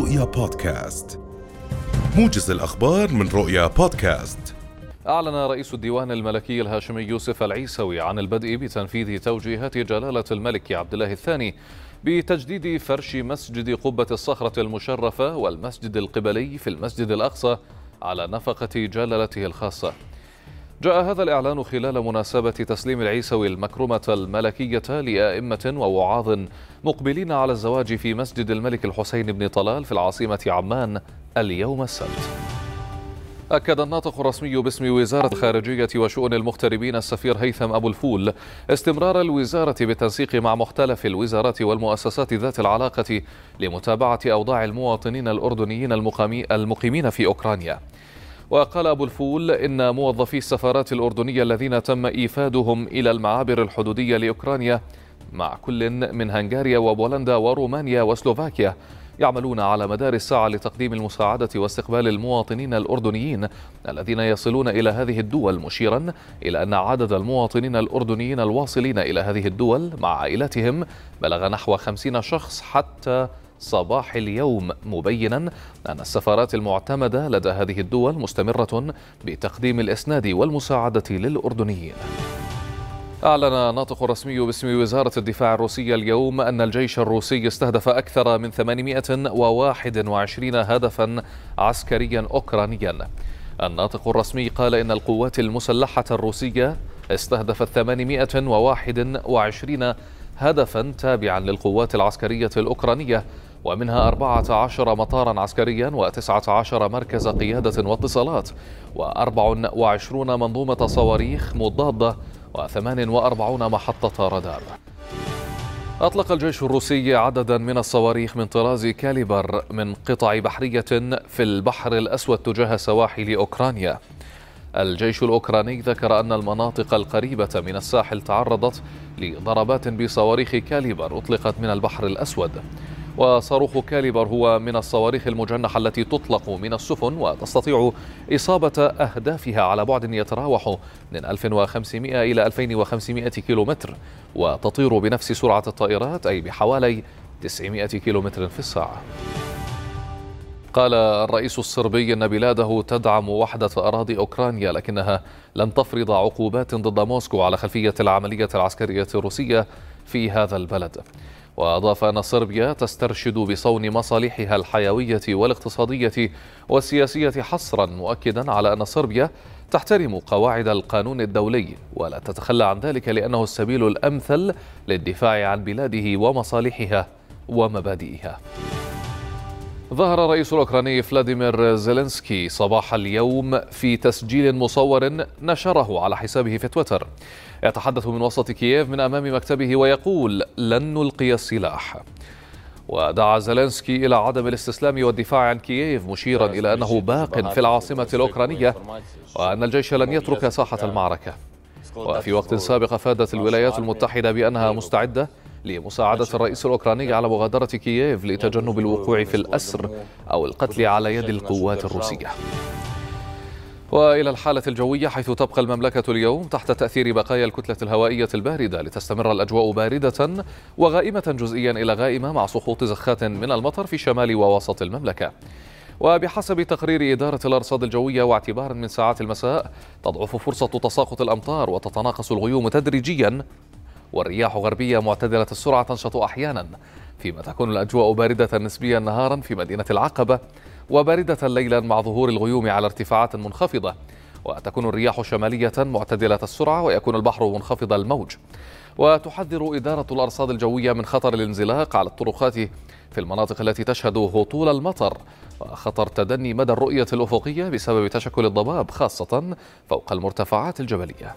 رؤيا بودكاست موجز الأخبار من رؤيا بودكاست أعلن رئيس الديوان الملكي الهاشمي يوسف العيسوي عن البدء بتنفيذ توجيهات جلالة الملك عبد الله الثاني بتجديد فرش مسجد قبة الصخرة المشرفة والمسجد القبلي في المسجد الأقصى على نفقة جلالته الخاصة. جاء هذا الإعلان خلال مناسبة تسليم العيسوي المكرمة الملكية لأئمة ووعاظ مقبلين على الزواج في مسجد الملك الحسين بن طلال في العاصمة عمان اليوم السبت. أكد الناطق الرسمي باسم وزارة الخارجية وشؤون المغتربين السفير هيثم أبو الفول استمرار الوزارة بالتنسيق مع مختلف الوزارات والمؤسسات ذات العلاقة لمتابعة أوضاع المواطنين الأردنيين المقيمين في أوكرانيا. وقال أبو الفول إن موظفي السفارات الأردنية الذين تم إيفادهم إلى المعابر الحدودية لأوكرانيا مع كل من هنغاريا وبولندا ورومانيا وسلوفاكيا يعملون على مدار الساعة لتقديم المساعدة واستقبال المواطنين الأردنيين الذين يصلون إلى هذه الدول مشيرا إلى أن عدد المواطنين الأردنيين الواصلين إلى هذه الدول مع عائلاتهم بلغ نحو خمسين شخص حتى صباح اليوم مبينا. أن السفارات المعتمدة لدى هذه الدول مستمرة بتقديم الإسناد والمساعدة للأردنيين. أعلن ناطق رسمي باسم وزارة الدفاع الروسية اليوم أن الجيش الروسي استهدف أكثر من 821 هدفا عسكريا أوكرانيا. الناطق الرسمي قال إن القوات المسلحة الروسية استهدفت 821 هدفا تابعا للقوات العسكرية الأوكرانية ومنها 14 مطارا عسكريا و19 مركز قيادة واتصالات و24 منظومة صواريخ مضادة و48 محطة رادار. أطلق الجيش الروسي عددا من الصواريخ من طراز كاليبر من قطع بحرية في البحر الأسود تجاه سواحل أوكرانيا. الجيش الأوكراني ذكر أن المناطق القريبة من الساحل تعرضت لضربات بصواريخ كاليبر أطلقت من البحر الأسود. وصاروخ كاليبر هو من الصواريخ المجنحة التي تطلق من السفن وتستطيع إصابة أهدافها على بعد يتراوح من 1500 إلى 2500 كيلومتر وتطير بنفس سرعة الطائرات أي بحوالي 900 كيلومتر في الساعة. قال الرئيس الصربي أن بلاده تدعم وحدة أراضي أوكرانيا لكنها لن تفرض عقوبات ضد موسكو على خلفية العملية العسكرية الروسية في هذا البلد. وأضاف أن صربيا تسترشد بصون مصالحها الحيوية والاقتصادية والسياسية حصرا مؤكدا على أن صربيا تحترم قواعد القانون الدولي. ولا تتخلى عن ذلك لأنه السبيل الأمثل للدفاع عن بلاده ومصالحها ومبادئها. ظهر الرئيس الأوكراني فلاديمير زيلينسكي صباح اليوم في تسجيل مصور نشره على حسابه في تويتر. يتحدث من وسط كييف من أمام مكتبه ويقول لن نلقي السلاح ودعا زيلينسكي إلى عدم الاستسلام والدفاع عن كييف مشيرا إلى أنه باق في العاصمة الأوكرانية وأن الجيش لن يترك ساحة المعركة. وفي وقت سابق أفادت الولايات المتحدة بأنها مستعدة لمساعدة الرئيس الأوكراني على مغادرة كييف لتجنب الوقوع في الأسر أو القتل على يد القوات الروسية. وإلى الحالة الجوية حيث تبقى المملكة اليوم تحت تأثير بقايا الكتلة الهوائية الباردة لتستمر الأجواء باردة وغائمة جزئيا إلى غائمة مع سقوط زخات من المطر في شمال ووسط المملكة. وبحسب تقرير إدارة الأرصاد الجوية واعتبارا من ساعات المساء تضعف فرصة تساقط الأمطار وتتناقص الغيوم تدريجيا والرياح غربية معتدلة السرعة تنشط أحيانا فيما تكون الأجواء باردة نسبيا نهارا في مدينة العقبة وباردة ليلا مع ظهور الغيوم على ارتفاعات منخفضة وتكون الرياح شمالية معتدلة السرعة ويكون البحر منخفض الموج. وتحذر إدارة الأرصاد الجوية من خطر الانزلاق على الطرقات في المناطق التي تشهد هطول المطر وخطر تدني مدى الرؤية الأفقية بسبب تشكل الضباب خاصة فوق المرتفعات الجبلية.